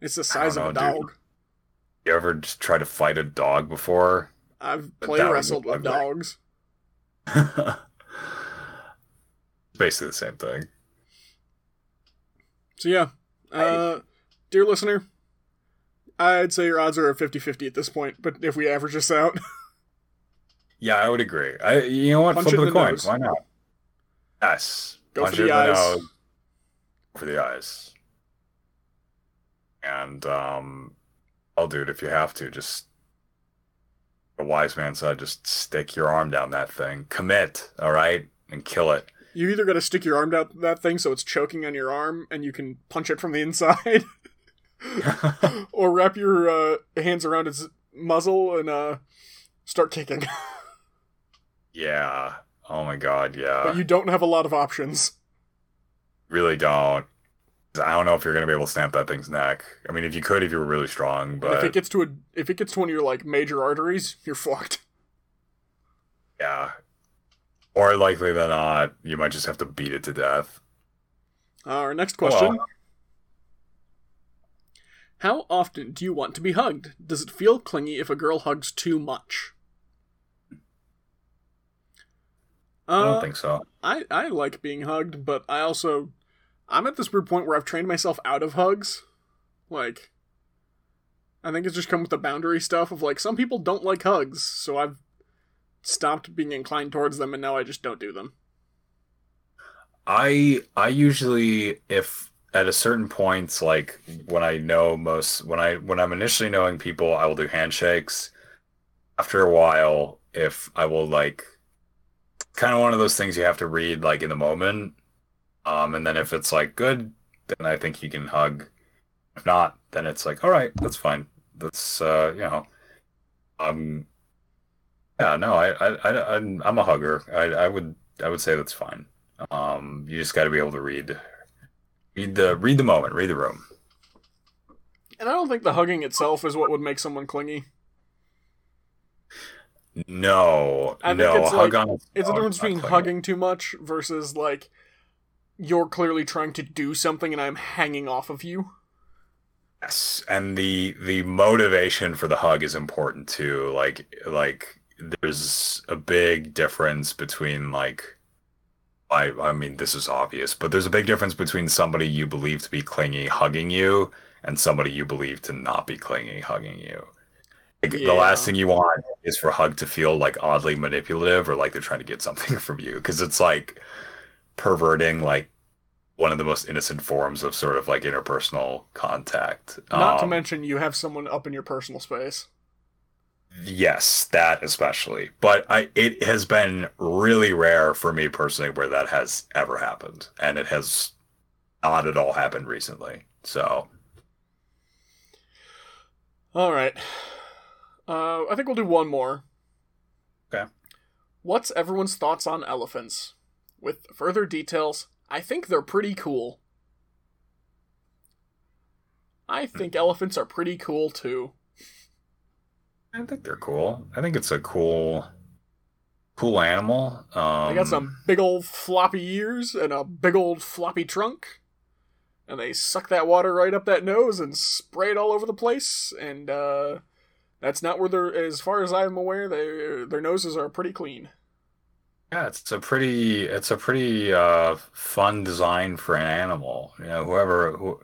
it's the size of a know, dude. dog. You ever try to fight a dog before? I've play wrestled with dogs. Basically the same thing. So yeah, uh, dear listener, I'd say your odds are 50-50 at this point. But if we average this out, Yeah, I would agree. I you know what? Punch Flip the the coin. nose. Why not? Yes. Go Punch for the eyes. nose. Go for the eyes. And um do it if you have to, just the wise man said, just stick your arm down that thing. Commit, all right? And kill it. you either got to stick your arm down that thing so it's choking on your arm and you can punch it from the inside, or wrap your uh, hands around its muzzle and uh, start kicking. yeah. Oh my god, yeah. but you don't have a lot of options. really don't. I don't know if you're gonna be able to snap that thing's neck. I mean, if you could, if you were really strong, And but if it gets to a, if it gets to one of your like major arteries, you're fucked. yeah. Or likely than not, you might just have to beat it to death. Uh, our next question. How often do you want to be hugged? Does it feel clingy if a girl hugs too much? I Uh, don't think so. I, I like being hugged, but I also I'm at this weird point where I've trained myself out of hugs. Like I think it's just come with the boundary stuff of like some people don't like hugs, so I've stopped being inclined towards them and now I just don't do them. I I usually if at a certain point, like when I know most when I when I'm initially knowing people, I will do handshakes. After a while, if I will like kind of one of those things you have to read like in the moment. Um and then if it's like good, then I think you can hug. If not, then it's like, all right, that's fine. That's uh, you know, um yeah, no, I I, I I'm I'm a hugger. I I would I would say that's fine. Um, you just got to be able to read, read the read the moment, read the room. And I don't think the hugging itself is what would make someone clingy. No, I think no, it's hug like- on. It's the difference between hugging too much versus like you're clearly trying to do something and I'm hanging off of you. Yes, and the the motivation for the hug is important too. Like like there's a big difference between like I I mean this is obvious, but there's a big difference between somebody you believe to be clingy hugging you and somebody you believe to not be clingy hugging you. Like, Yeah. The last thing you want is for hug to feel like oddly manipulative or like they're trying to get something from you because it's like perverting like one of the most innocent forms of sort of like interpersonal contact. Not to Um, mention you have someone up in your personal space. Yes, that especially. But I it has been really rare for me personally where that has ever happened. And it has not at all happened recently. So All right. Uh, I think we'll do one more. Okay. What's everyone's thoughts on elephants? With further details, I think they're pretty cool. I think elephants are pretty cool too. I think they're cool. I think it's a cool, cool animal. Um, They got some big old floppy ears and a big old floppy trunk. And they suck that water right up that nose and spray it all over the place. And uh, that's not where they're, as far as I'm aware, they, their noses are pretty clean. Yeah, it's a pretty, it's a pretty uh, fun design for an animal. You know, whoever who,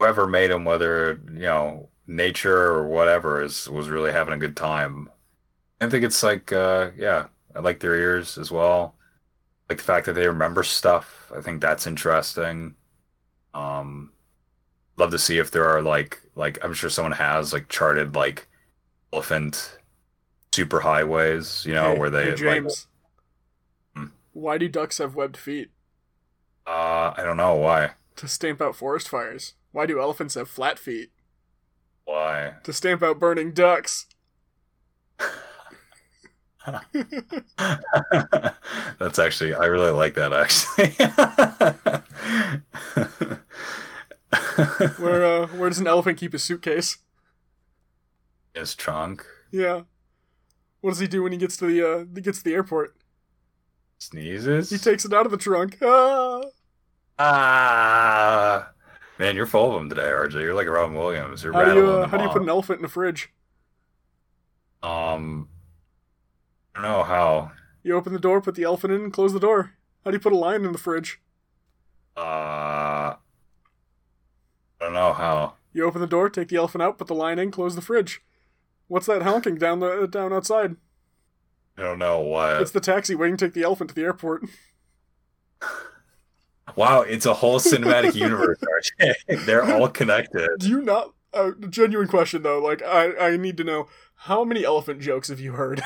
whoever made them, whether you know nature or whatever, is was really having a good time. I think it's like, uh, yeah, I like their ears as well. Like the fact that they remember stuff. I think that's interesting. Um, love to see if there are like, like I'm sure someone has like charted like elephant super highways. You know, Hey- where they hey, like, Hmm. Why do ducks have webbed feet? Uh, I don't know why. To stamp out forest fires. Why do elephants have flat feet? Why? To stamp out burning ducks. That's actually, I really like that actually. Where uh, where does an elephant keep his suitcase? His trunk Yeah. What does he do when he gets to the uh, he gets to the airport? sneezes. He takes it out of the trunk. Ah! ah, man, you're full of them today, RJ. You're like Robin Williams. You're How do you rattling uh, how do you put an elephant in a fridge? Um, I don't know how. You open the door, put the elephant in, and close the door. How do you put a lion in the fridge? Uh, I don't know how. You open the door, take the elephant out, put the lion in, close the fridge. What's that honking down the down outside? I don't know what. It's the taxi waiting to take the elephant to the airport. Wow, it's a whole cinematic universe, RJ. They're all connected. Do you not? Uh, genuine question though. Like I I need to know how many elephant jokes have you heard?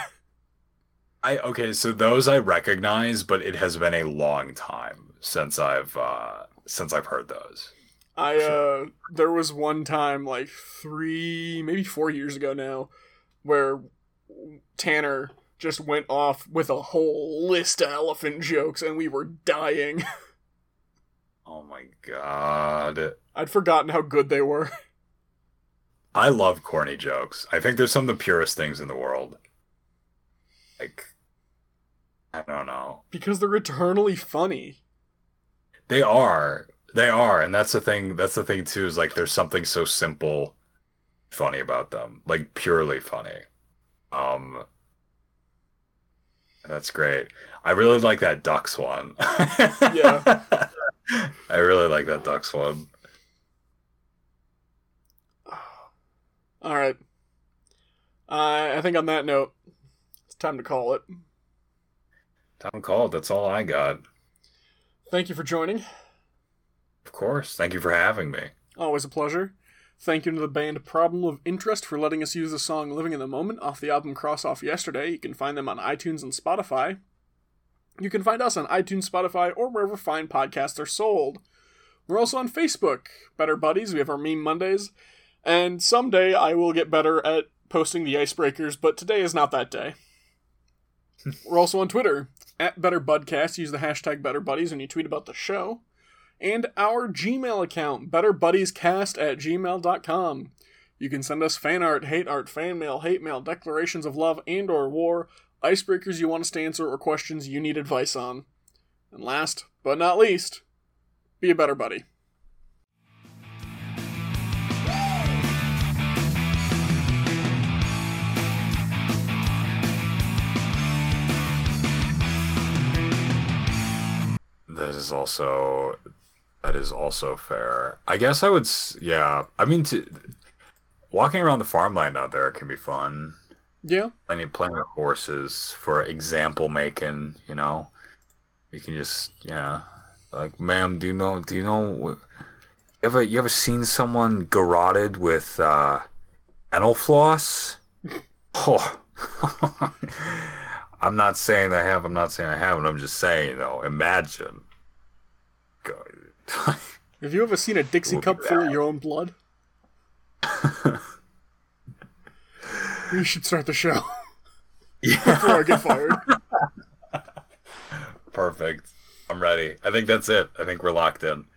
I okay, so those I recognize, but it has been a long time since I've uh since I've heard those. I uh there was one time like 3 maybe 4 years ago now where Tanner just went off with a whole list of elephant jokes and we were dying. Oh my god. I'd forgotten how good they were. I love corny jokes. I think they're some of the purest things in the world. Like I don't know. because they're eternally funny. They are. They are, and that's the thing that's the thing too, is like there's something so simple funny about them. Like purely funny. Um that's great. I really like that ducks one. Yeah. I really like that ducks one. All right. Uh, I think on that note, it's time to call it. Tom called, that's all I got. Thank you for joining. Of course. Thank you for having me. Always a pleasure. Thank you to the band Problem of Interest for letting us use the song Living in the Moment off the album Cross Off Yesterday. You can find them on iTunes and Spotify. You can find us on iTunes, Spotify, or wherever fine podcasts are sold. We're also on Facebook, Better Buddies. We have our Meme Mondays. And someday I will get better at posting the icebreakers, but today is not that day. We're also on Twitter, at Better Budcast. Use the hashtag Better Buddies when you tweet about the show and our Gmail account, betterbuddiescast at gmail.com. You can send us fan art, hate art, fan mail, hate mail, declarations of love and or war, icebreakers you want us to answer, or questions you need advice on. And last but not least, be a better buddy. That is also that is also fair. I guess I would yeah. I mean to walking around the farmland out there can be fun. Yeah, Playing playing with horses for example making, you know. You can just yeah. Like, ma'am, do you know do you know ever you ever seen someone garroted with uh anal floss? Oh I'm not saying I have, I'm not saying I haven't, I'm just saying though, imagine. Have you ever seen a Dixie Look cup full of your own blood? We should start the show Yeah, before I get fired. perfect. I'm ready. I think that's it. I think we're locked in.